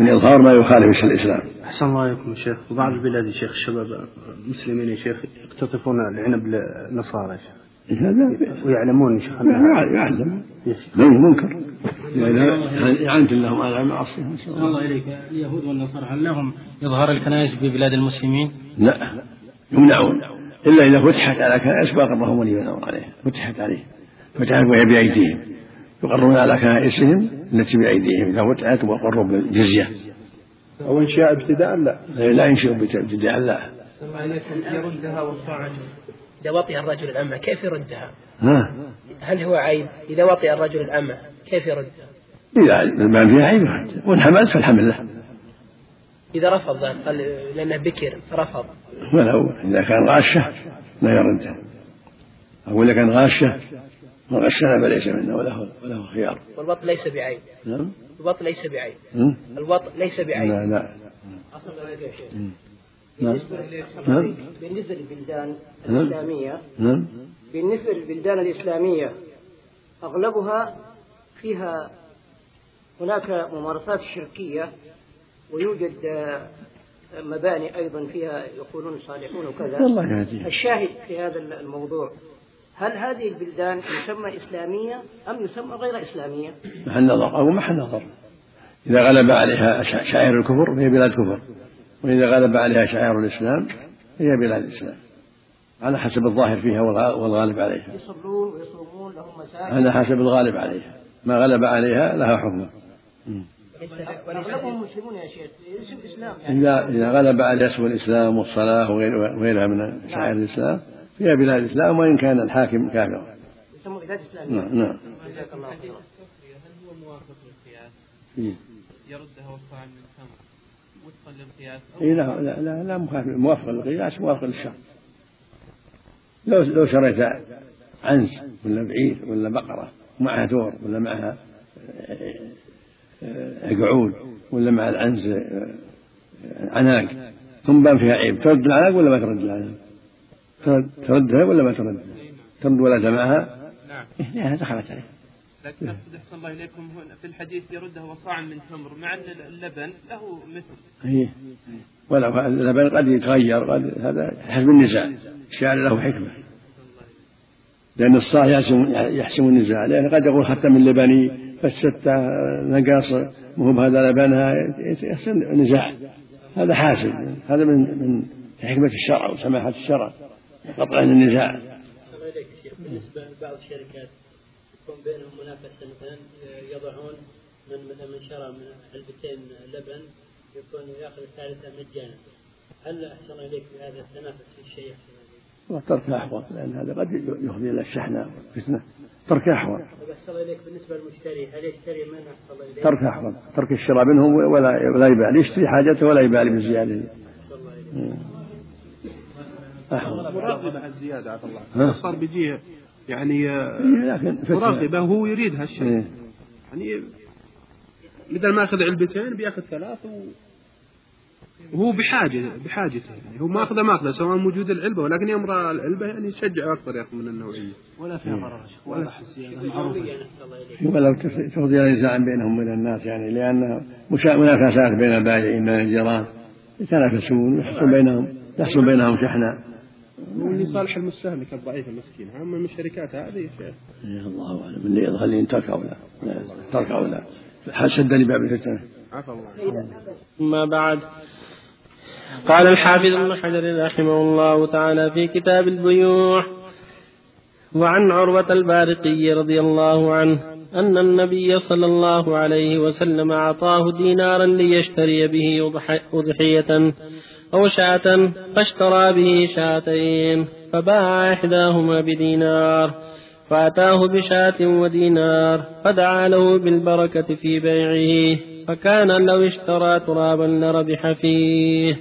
من إظهار ما يخالف الإسلام. أحسن الله عليكم شيخ. بعض البلاد يا شيخ الشباب المسلمين يا شيخ يقتطفون العنب للنصارى يا شيخ. ويعلمون يا شيخ. يعلم منكر. يعنت لهم على معصية الله. إليك. اليهود والنصارى هل لهم إظهار الكنائس ببلاد المسلمين؟ لا يمنعون. إلا إذا فتحت على كنائس فأقرهم ولي عليها فتحت عليه فتحت وهي بأيديهم. يقرون على كنائسهم التي بأيديهم. إذا فتحت وقروا بالجزية. أو إنشاء ابتداء لا. لا ينشئ ابتداء لا. يردها والطاعة إذا وطئ الرجل الأمة كيف يردها؟ ها؟ هل هو عيب؟ إذا وطئ الرجل الأمة كيف يردها؟ إذا ما فيها عيب وإن حملت فالحمل له. إذا رفض قال لأنه بكر رفض. ولو إذا كان غاشة لا يردها أو إذا كان غاشة وغشنا فليس منا وله وله خيار. والوط ليس بعيب نعم. الوط ليس بعيب الوط ليس بعيب لا لا. نعم. نعم. بالنسبة للبلدان الإسلامية نعم. بالنسبة للبلدان الإسلامية أغلبها فيها هناك ممارسات شركية ويوجد مباني أيضا فيها يقولون صالحون وكذا. الله يهديه الشاهد في هذا الموضوع هل هذه البلدان يسمى إسلامية أم يسمى غير إسلامية؟ محل نظر. أو محل نظر. إذا غلب عليها شعائر الكفر فهي بلاد كفر. وإذا غلب عليها شعائر الإسلام هي بلاد الإسلام. على حسب الظاهر فيها والغالب عليها. يصلون ويصومون لهم مساجد على حسب الغالب عليها. ما غلب عليها لها حكم. أغلبهم مسلمون يا شيخ اسم الإسلام يعني. إذا إذا غلب على اسم الإسلام والصلاة وغيرها من شعائر الإسلام فيها بلاد الإسلام وإن كان الحاكم كافرا. يسمى بلاد إسلامية نعم نعم. جزاك الله خيرا. هل هو موافق للقياس؟ يردها وقعا من تمر وفقا للقياس اي لا لا لا, لا مخالف موافق للقياس موافق للشرع. لو لو شريت عنز ولا بعير ولا بقرة معها دور ولا معها قعود ولا مع العنز عناق ثم بان فيها عيب ترد العناق ولا ما ترد العناق؟ تردها ولا ما تردها؟ ترد ولا معها؟ نعم. إيه دخلت عليه. لكن أقصد أحسن الله إليكم هنا في الحديث يرده وصاع من تمر مع أن اللبن له مثل. إيه. ولو اللبن قد يتغير قد هذا حسب النزاع. الشارع له حكمة. لأن الصاع يحسم يحسم النزاع. لأن قد يقول ختم اللبني فالستة نقص مو بهذا لبنها يحسن نزاع هذا حاسم هذا من من حكمة الشرع وسماحة الشرع. قطع النزاع. بالنسبة لبعض الشركات يكون بينهم منافسة مثلا يضعون من مثلا من شرى من علبتين لبن يكون يأخذ الثالثة مجانا. هل أحسن إليك بهذا التنافس في الشيء؟ ترك أحوط لأن هذا قد يفضي إلى الشحنة والفتنة. ترك أحوط. أحسن إليك بالنسبة للمشتري هل يشتري من أحسن إليك؟ ترك أحوط. ترك الشراء منهم ولا ولا يبالي يشتري حاجته ولا يبالي بالزيادة أحوط مراقبة الزيادة عفى الله. صار بيجيه يعني مراقبة هو يريد هالشيء. إيه. يعني بدل ما ياخذ علبتين بيأخذ ثلاث وهو بحاجة بحاجته. يعني هو ماخذه ماخذه سواء موجود العلبة ولكن يوم رأى العلبة يعني يشجع أكثر يأخذ من النوعية. ولا فيها ضرر ولا ولو تفضي نزاعا بينهم من الناس يعني لأن منافسات بين البائعين بين الجيران يتنافسون ويحصل بينهم يحصل بينهم شحنة. لصالح المستهلك الضعيف المسكين أما من الشركات هذه يا شيخ. الله أعلم. اللي يظهر لي ترك أو لا. ترك أو لا. سد لباب الفتنة؟ عفى الله. أما بعد قال الحافظ ابن حجر رحمه الله تعالى في كتاب البيوع وعن عروة البارقي رضي الله عنه أن النبي صلى الله عليه وسلم أعطاه دينارا ليشتري به أضحية أو شاة فاشترى به شاتين فباع إحداهما بدينار فأتاه بشاة ودينار فدعا له بالبركة في بيعه فكان لو اشترى ترابا لربح فيه.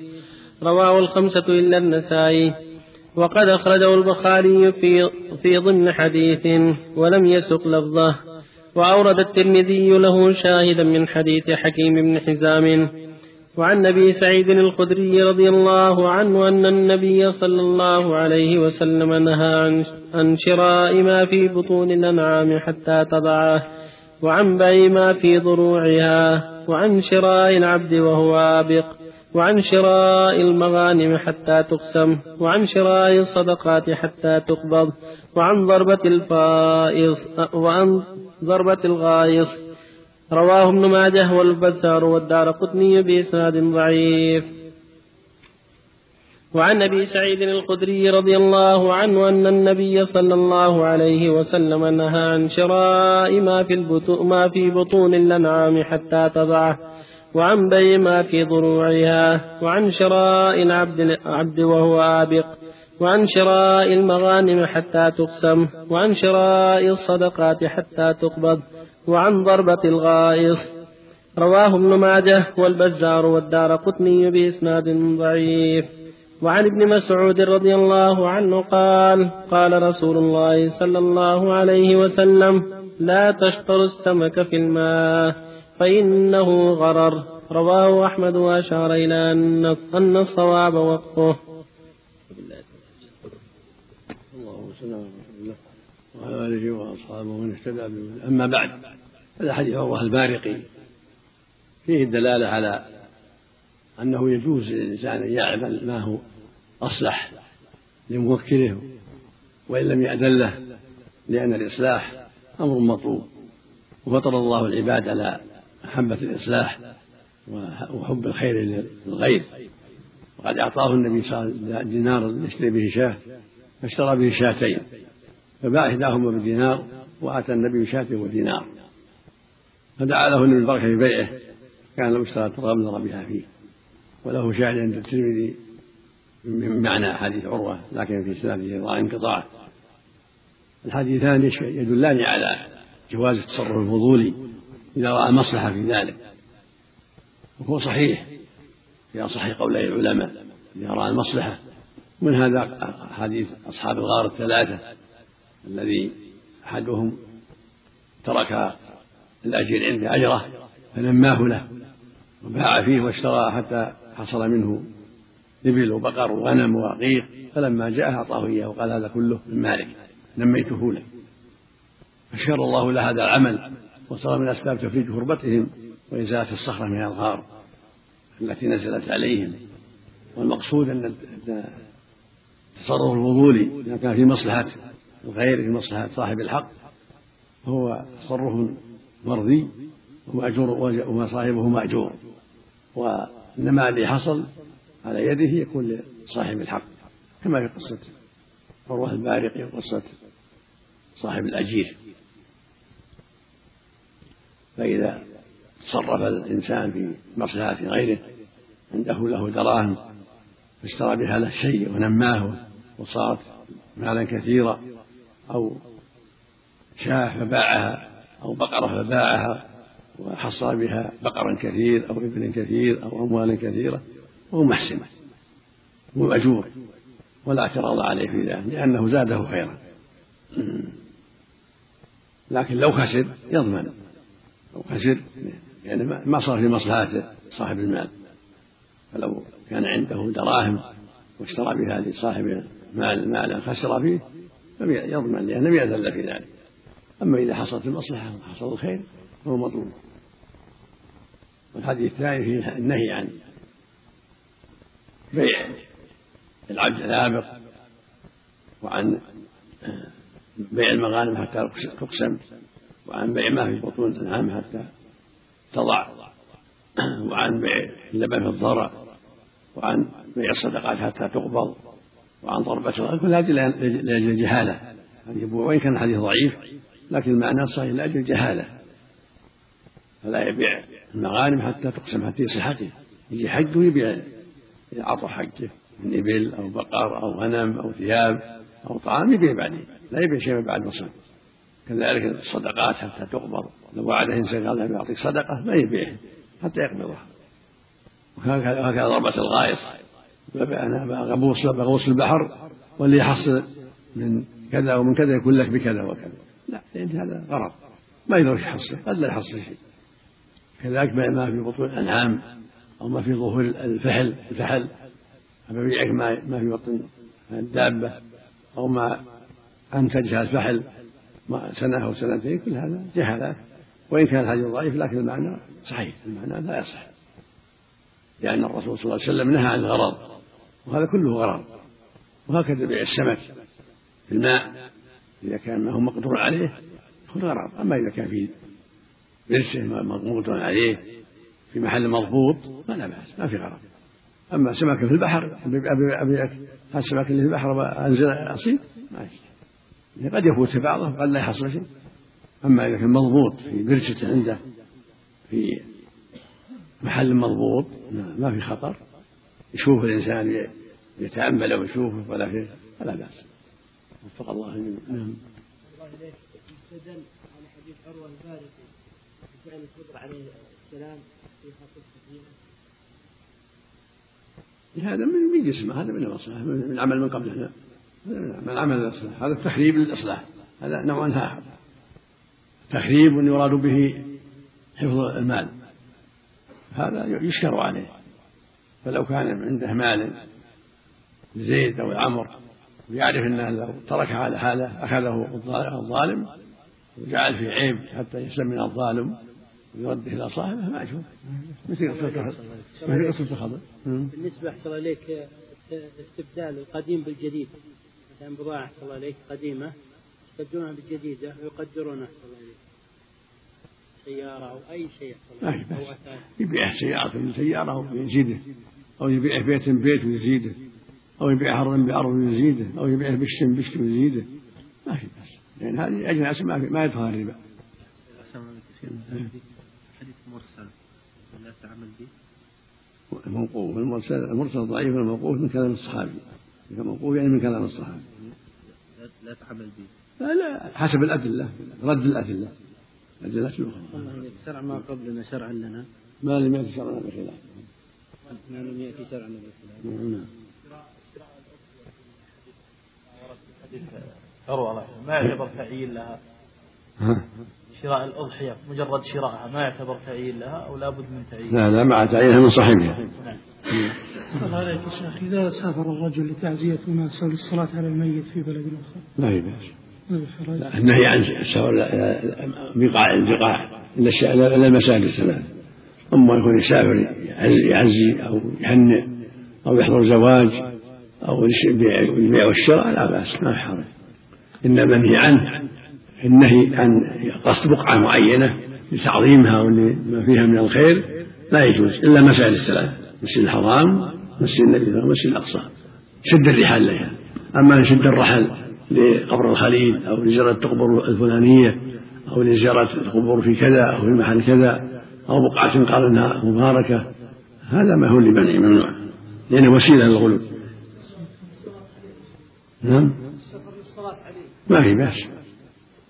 رواه الخمسة إلا النسائي. وقد أخرجه البخاري في, في ضمن حديث ولم يسق لفظه. وأورد الترمذي له شاهدا من حديث حكيم بن حزام. وعن أبي سعيد الخدري رضي الله عنه أن النبي صلى الله عليه وسلم نهى عن شراء ما في بطون الأنعام حتى تضعه وعن بيع ما في ضروعها وعن شراء العبد وهو آبق وعن شراء المغانم حتى تقسم وعن شراء الصدقات حتى تقبض وعن ضربة الفائص وعن ضربة الغايص رواه ابن ماجه والبزار والدار قطني بإسناد ضعيف. وعن أبي سعيد الخدري رضي الله عنه أن النبي صلى الله عليه وسلم نهى عن شراء ما في ما في بطون الأنعام حتى تضعه وعن بيع ما في ضروعها وعن شراء العبد العبد وهو آبق وعن شراء المغانم حتى تقسم وعن شراء الصدقات حتى تقبض وعن ضربة الغائص. رواه ابن ماجه والبزار والدار قطني بإسناد ضعيف. وعن ابن مسعود رضي الله عنه قال قال رسول الله صلى الله عليه وسلم لا تشطر السمك في الماء فإنه غرر رواه أحمد وأشار إلى أن الصواب وقفه. الله وعلى آله وأصحابه ومن اهتدى أما بعد هذا حديث عروة البارقي. فيه الدلالة على أنه يجوز للإنسان أن يعمل ما هو أصلح لموكله وإن لم يأذن له لأن الإصلاح أمر مطلوب. وفطر الله العباد على محبة الإصلاح وحب الخير للغير. وقد أعطاه النبي صلى الله عليه وسلم دينار يشتري به شاة فاشترى به شاتين. فباع إحداهما بدينار وآتى النبي شاة ودينار. فدعا له النبي البركة في بيعه. كان لو اشترى تغمر بها فيه. وله شاهد عند الترمذي من معنى حديث عروة لكن في سنده ضاع انقطاع الحديثان يدلان على جواز التصرف الفضولي إذا رأى مصلحة في ذلك. وهو صحيح. في أصح قولي العلماء إذا رأى المصلحة. من هذا حديث أصحاب الغار الثلاثة؟ الذي أحدهم ترك الأجير عنده أجره فنماه له وباع فيه واشترى حتى حصل منه إبل وبقر وغنم ورقيق فلما جاء أعطاه إياه وقال هذا كله من مالك نميته لك. فشكر الله له هذا العمل وصار من أسباب تفريج كربتهم وإزالة الصخرة من الغار التي نزلت عليهم. والمقصود أن التصرف الفضولي إذا كان في مصلحة الغير في مصلحة صاحب الحق فهو تصرف مرضي ومأجور وصاحبه مأجور. وإنما الذي حصل على يده يكون لصاحب الحق كما في قصة عروة البارقي وقصة صاحب الأجير. فإذا تصرف الإنسان في مصلحة غيره عنده له دراهم فاشترى بها له شيء ونماه وصارت مالا كثيرا. أو شاة فباعها أو بقرة فباعها وحصل بها بقرا كثير أو إبل كثير أو أموالا كثيرة وهو محسن هو أجور ولا اعتراض عليه في ذلك لأنه زاده خيرا. لكن لو خسر يضمن لو خسر يعني ما صار في مصلحة صاحب المال. فلو كان عنده دراهم واشترى بها لصاحب المال مالا خسر فيه يضمن لأنه يأذن في ذلك. أما إذا حصلت المصلحة وحصل الخير فهو مطلوب. والحديث الثاني فيه النهي عن بيع العبد الآبق وعن بيع المغانم حتى تقسم وعن بيع ما في بطون الأنعام حتى تضع وعن بيع اللبن في الضرع وعن بيع الصدقات حتى تقبض. وعن ضربة كل هذه لأجل الجهالة. وإن كان الحديث ضعيف لكن المعنى صحيح لأجل الجهالة. فلا يبيع المغانم حتى تقسم حتى يصل حقه يجي حج ويبيع عطى حقه من إبل أو بقر أو غنم أو ثياب أو طعام يبيع بعدين. لا يبيع شيء بعد مصر كذلك الصدقات حتى تقبض. لو وعده إنسان قال له بيعطيك صدقة ما يبيع حتى يقبضها وهكذا ضربة الغائص. أنا بغوص بغوص البحر واللي يحصل من كذا ومن كذا يكون لك بكذا وكذا. لا لأن هذا غرض. ما يقدر يحصل قد لا يحصل شيء. كذلك ما في بطون الأنعام أو ما في ظهور الفحل الفحل. أبيعك ما ما في بطن الدابة أو ما أنتجها الفحل سنة أو سنتين كل هذا جهالات. وإن كان الحديث ضعيف لكن المعنى صحيح المعنى لا يصح. لأن الرسول صلى الله عليه وسلم نهى عن الغرض. وهذا كله غرض وهكذا بيع السمك. في الماء إذا كان ما هو مقدور عليه يكون غرض أما إذا كان في درسه مقدور عليه في محل مضبوط فلا بأس ما في غرض أما سمك في البحر أبيعك السمك اللي في البحر أنزل أصيب ما يصير. قد يفوت في بعضه وقد لا يحصل شيء. أما إذا كان مضبوط في برشة عنده في محل مضبوط ما في خطر. يشوف الإنسان يتأمل ويشوفه ولا في فلا بأس. وفق الله نعم. يستدل على حديث عروة الفارسي بفعل الخضر عليه السلام في خطبة هذا من جسمه هذا من المصلحة من عمل من قبله من عمل الإصلاح هذا التخريب للإصلاح. هذا نوع آخر. تخريب يراد به حفظ المال. هذا يشكر عليه. فلو كان عنده مال لزيد أو العمر ويعرف أنه لو ترك على حاله أخذه الظالم وجعل فيه عيب حتى يسلم من الظالم ويرده إلى صاحبه ما يشوف مثل قصة مثل قصة الخضر بالنسبة أحسن إليك استبدال القديم بالجديد. مثلا بضاعة أحسن إليك قديمة. يستبدلونها بالجديدة ويقدرونها أحسن إليك. سيارة أو أي شيء ما في بأس. يبيع سيارة من سيارة ويزيده أو يبيع بيت بيت ويزيده أو يبيع أرضا بأرض ويزيده أو يبيع بشت بشت ويزيده. ما في بأس. لأن هذه أجناس ما, ما يدخل الربا حديث مرسل لا تعمل به الموقوف المرسل المرسل ضعيف الموقوف من كلام الصحابي. الموقوف يعني من كلام الصحابي. لا تعمل به. لا لا حسب الأدلة رد الأدلة. الأدلة الأخرى. شرع ما قبلنا شرعا لنا. ما لم يأتي شرعا بخلاف ما لم يأتي شرعا نعم. عروة ما يعتبر تعيين لها؟ شراء الأضحية مجرد شراءها. ما يعتبر تعيين لها أو لابد من تعيين لا لا مع تعيينها من صاحبها. صلى عليك يا شيخ إذا سافر الرجل لتعزية ناس أو للصلاة على الميت في بلد آخر؟ ما في بأس النهي عن السفر بقاع البقاع إلا المساجد الثلاث. أما يكون يسافر يعزي أو يهنئ أو يحضر زواج أو البيع والشراء لا بأس ما في حرج. إنما المنهي عنه النهي عن قصد بقعة معينة لتعظيمها ولما فيها من الخير لا يجوز إلا مسائل الثلاث مسجد الحرام مسجد النبي ومسجد الأقصى. شد الرحال لها. أما شد الرحل لقبر الخليل أو لزيارة القبور الفلانية أو لزيارة القبور في كذا أو في محل كذا أو بقعة قال إنها مباركة. هذا ما هو لمنع ممنوع لأنه وسيلة للغلو. نعم. ما في بأس.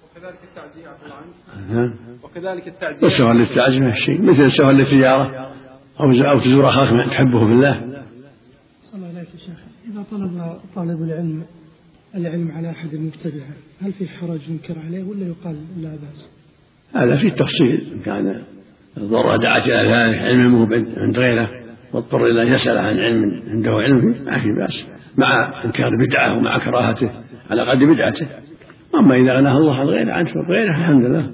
وكذلك التعزية عبد الله عنك. نعم. وكذلك التعزية. السفر للتعزية ما شيء. مثل السفر للتجارة. أو أو تزور أخاك من تحبه في الله. صلى الله عليه وسلم إذا طلب طالب العلم العلم على أحد المبتدعة هل في حرج ينكر عليه ولا يقال لا بأس؟ هذا في تفصيل إن كان الضرورة دعت إلى ذلك علمه عند غيره واضطر إلى أن يسأل عن علم عنده علم ما في بأس. مع إنكار بدعة ومع كراهته على قدر بدعته. أما إذا غناه الله عن غيره عنه غيره الحمد لله.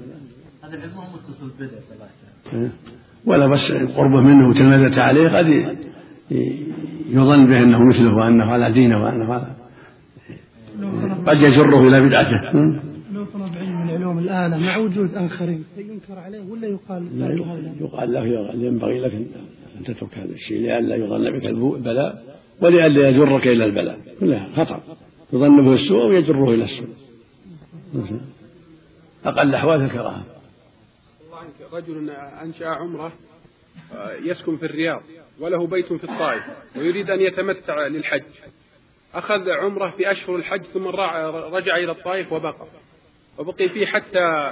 هذا العلم هو متصل بدعة ولا بس قربه منه وتلمذة عليه قد يظن به أنه مثله وأنه على دينه وأنه على قد يجره إلى بدعته لو طلب علم من علوم الآلة مع وجود آخرين ينكر عليه ولا يقال لا يقال له ينبغي لك أن تترك هذا الشيء لئلا يظن بك البلاء ولئلا يجرك إلى البلاء. كلها خطأ. يظن به السوء ويجره إلى السوء. أقل الأحوال الكراهة. رجل أنشأ عمرة يسكن في الرياض وله بيت في الطائف ويريد أن يتمتع للحج. أخذ عمرة في أشهر الحج ثم رجع إلى الطائف وبقى. وبقي فيه حتى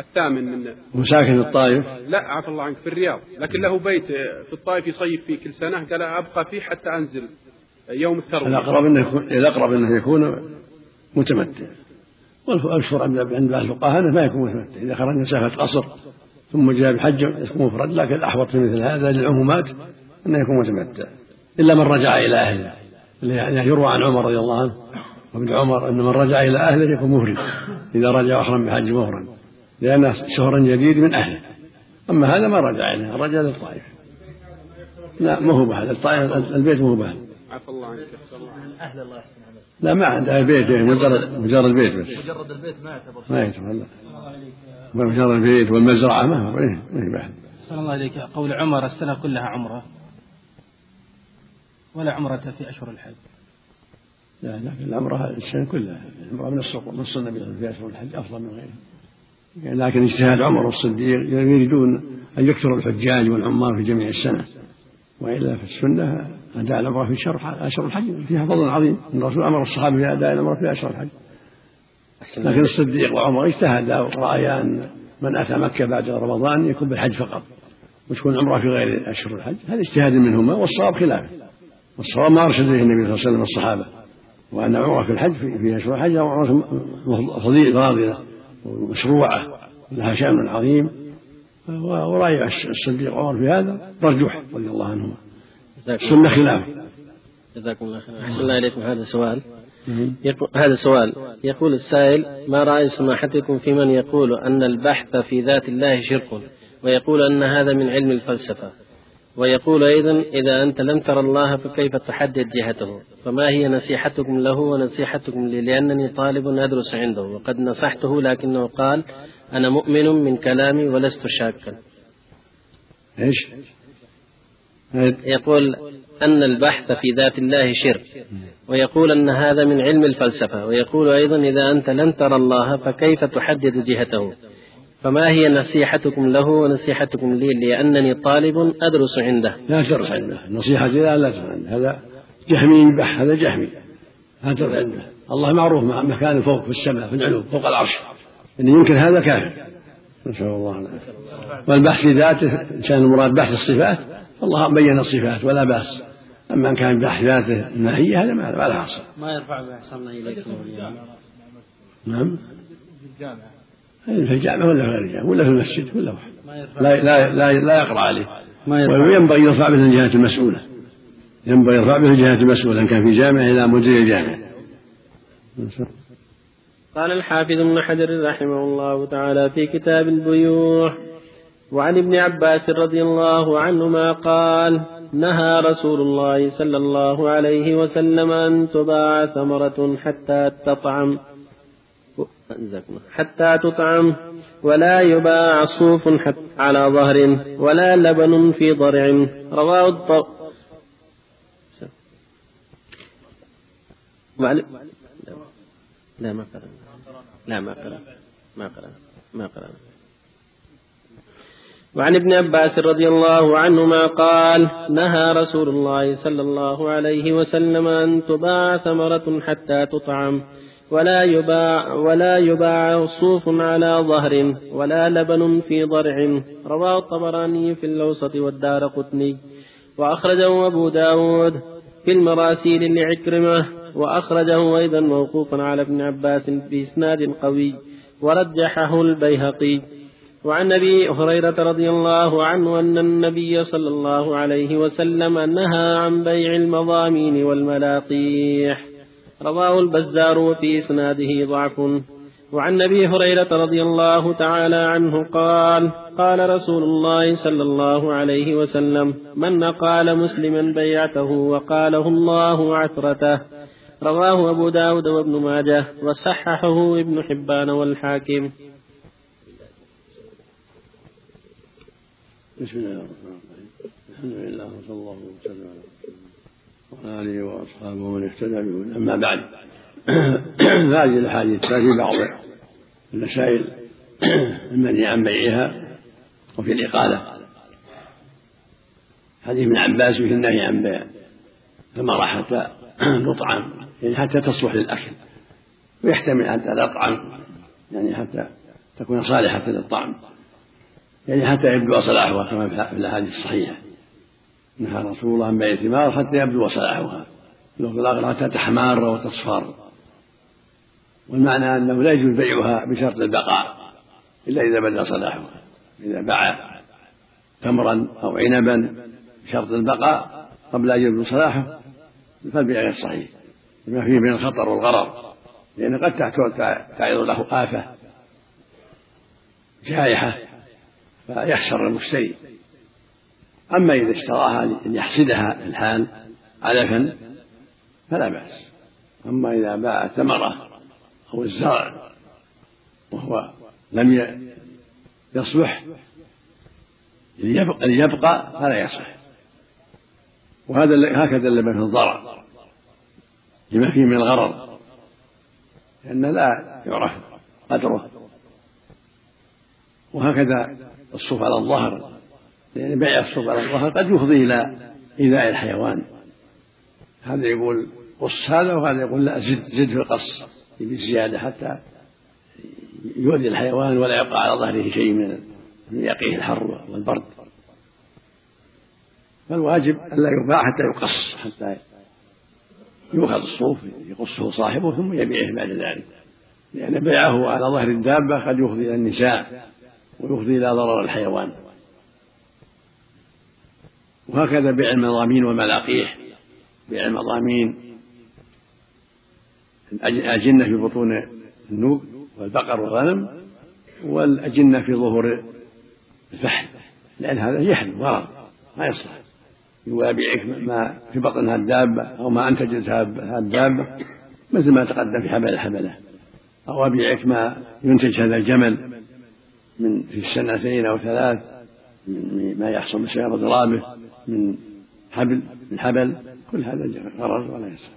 الثامن من مساكن الطائف. لا عفى الله عنك في الرياض. لكن له بيت في الطائف يصيف فيه كل سنة. قال أبقى فيه حتى أنزل يوم التروية الأقرب أنه يكون الأقرب أنه يكون متمتع. والأشهر عند بعض الفقهاء أنه ما يكون متمتع. إذا خرج مسافة قصر ثم جاء بحج يكون مفرد. لكن الأحوط في مثل هذا للعمومات أنه يكون متمتع. إلا من رجع إلى أهله. يعني يروى عن عمر رضي الله عنه. وابن عمر أن من رجع إلى أهله يكون مفرد إذا رجع أحرم بحج مفرد لأنه شهر جديد من أهله. أما هذا ما رجع إليه رجع للطائف لا ما هو بهذا الطائف البيت ما هو بهذا. عفى الله عنك أهل الله يحسن لا ما عنده البيت مجرد مجرد البيت بس. مجرد البيت ما يعتبر ما يعتبر لا. مجرد البيت والمزرعة ما هو إيه ما هي بهذا. صلى الله عليك قول عمر السنة كلها عمرة. ولا عمرة في أشهر الحج. لا لكن العمرة السنة كلها العمرة من السنة من السنة في أشهر الحج أفضل من غيره. لكن اجتهاد عمر والصديق يريدون أن يكثر الحجاج والعمار في جميع السنة وإلا في السنة أداء العمرة في شهر أشهر الحج فيها فضل عظيم أن الرسول أمر الصحابة بأداء العمرة في أشهر الحج. لكن الصديق وعمر اجتهدا ورأيا أن من أتى مكة بعد رمضان يكون بالحج فقط وتكون عمرة في غير أشهر الحج. هذا اجتهاد منهما والصواب خلافه والصواب ما أرشد إليه النبي صلى الله عليه وسلم الصحابة. وأن عمرة في الحج في أشهر الحج عمرة فضيلة ومشروعة لها شأن عظيم. ورأي الصديق عمر في هذا مرجوح رضي الله عنهما. السنة خلاف. جزاكم الله خيرا. أحسن الله إليكم. هذا سؤال. يقول هذا سؤال. يقول السائل ما رأي سماحتكم في من يقول أن البحث في ذات الله شرك ويقول أن هذا من علم الفلسفة؟ ويقول أيضا إذا أنت لم ترى الله فكيف تحدد جهته؟ فما هي نصيحتكم له ونصيحتكم لي؟ لأنني طالب أدرس عنده وقد نصحته لكنه قال أنا مؤمن من كلامي ولست شاكا. إيش؟ يقول أن البحث في ذات الله شرك ويقول أن هذا من علم الفلسفة ويقول أيضا إذا أنت لم ترى الله فكيف تحدد جهته؟ فما هي نصيحتكم له ونصيحتكم لي لأنني طالب أدرس عنده؟ لا تدرس عنده. نصيحتي لا لا تدرس عنده. هذا جهمي بح هذا جهمي. لا تدرس عنده. الله معروف مكانه فوق في السماء في العلو فوق العرش. إن يمكن هذا كافر. نسأل الله العافية. والبحث في ذاته إن كان المراد بحث الصفات الله بين الصفات ولا بأس. أما إن كان بحث ذاته الماهية هذا ما لا حاصل ما يرفع بأحسن إليكم نعم. في الجامعة. في الجامعة ولا في غير الجامعة ولا في المسجد ولا واحد. لا لا لا, لا يقرأ عليه. وينبغي يرفع به الجهات المسؤولة. ينبغي يرفع به الجهات المسؤولة إن كان في جامعة إلى مدير الجامعة قال الحافظ ابن حجر رحمه الله تعالى في كتاب البيوع وعن ابن عباس رضي الله عنهما قال نهى رسول الله صلى الله عليه وسلم أن تباع ثمرة حتى تطعم حتى تطعم ولا يباع صوف على ظهر ولا لبن في ضرع. رواه الط... لا ما قرأ لا ما قرأ ما قرأ ما قرأ وعن ابن عباس رضي الله عنهما قال نهى رسول الله صلى الله عليه وسلم أن تباع ثمرة حتى تطعم. ولا يباع ولا يباع صوف على ظهر ولا لبن في ضرع. رواه الطبراني في الأوسط والدار قطني. وأخرجه أبو داود في المراسيل لعكرمة. وأخرجه أيضا موقوفا على ابن عباس بإسناد قوي. ورجحه البيهقي. وعن أبي هريرة رضي الله عنه أن النبي صلى الله عليه وسلم نهى عن بيع المضامين والملاقيح. رواه البزار وفي اسناده ضعف. وعن أبي هريرة رضي الله تعالى عنه قال قال رسول الله صلى الله عليه وسلم من قال مسلما بيعته وقاله الله عثرته. رواه أبو داود وابن ماجه وصححه ابن حبان والحاكم. بسم الله الرحمن الرحيم. الحمد لله وصلى الله وسلم على وعلى اله وأصحابه ومن اهتدى به أما بعد هذه الأحاديث في بعض المسائل المنهي عن بيعها وفي الإقالة. حديث ابن عباس في النهي عن بيع ثمرة حتى تطعم يعني حتى تصلح للأكل ويحتمل حتى تطعم يعني حتى تكون صالحة للطعم يعني حتى يبدو صلاحها كما في الأحاديث الصحيحة. نهى رسول الله عن بيع الثمار حتى يبدو صلاحها لو الآخر حتى تحمار وتصفر. والمعنى أنه لا يجوز بيعها بشرط البقاء إلا إذا بدا صلاحها. إذا باع تمرا أو عنبا بشرط البقاء قبل أن يبدو صلاحه فالبيع غير صحيح. لما فيه من الخطر والغرر لأن قد تعرض له آفة جائحة فيخسر المشتري. أما إذا اشتراها ليحصدها الحال علفا فلا بأس. أما إذا باع الثمرة أو الزرع وهو لم يصلح ليبقى فلا يصح. وهذا هكذا اللبن في الضرر لما فيه من الغرر لأن لا يعرف قدره. وهكذا الصوف على الظهر. لأن بيع الصوف على الظهر قد يفضي إلى إيذاء الحيوان. هذا يقول قص هذا وهذا يقول لا زد زد في القص يبي زيادة حتى يؤذي الحيوان ولا يبقى على ظهره شيء من يقيه الحر والبرد. فالواجب ألا يباع حتى يقص حتى يؤخذ الصوف يقصه صاحبه ثم يبيعه بعد ذلك. لأن بيعه على ظهر الدابة قد يفضي إلى النساء ويفضي إلى ضرر الحيوان. وهكذا بيع المضامين والملاقيح. بيع المضامين الأجنة في بطون النوق والبقر والغنم والأجنة في ظهور الفحل لأن هذا يحل ضرر ما يصلح. يبيعك ما في بطنها الدابة أو ما أنتجتها الدابة مثل ما تقدم في حبل الحبلة. أو أبيعك ما ينتج هذا الجمل من في السنتين أو ثلاث من ما يحصل بسبب ضرابه من حبل من حبل كل هذا غرر ولا يصح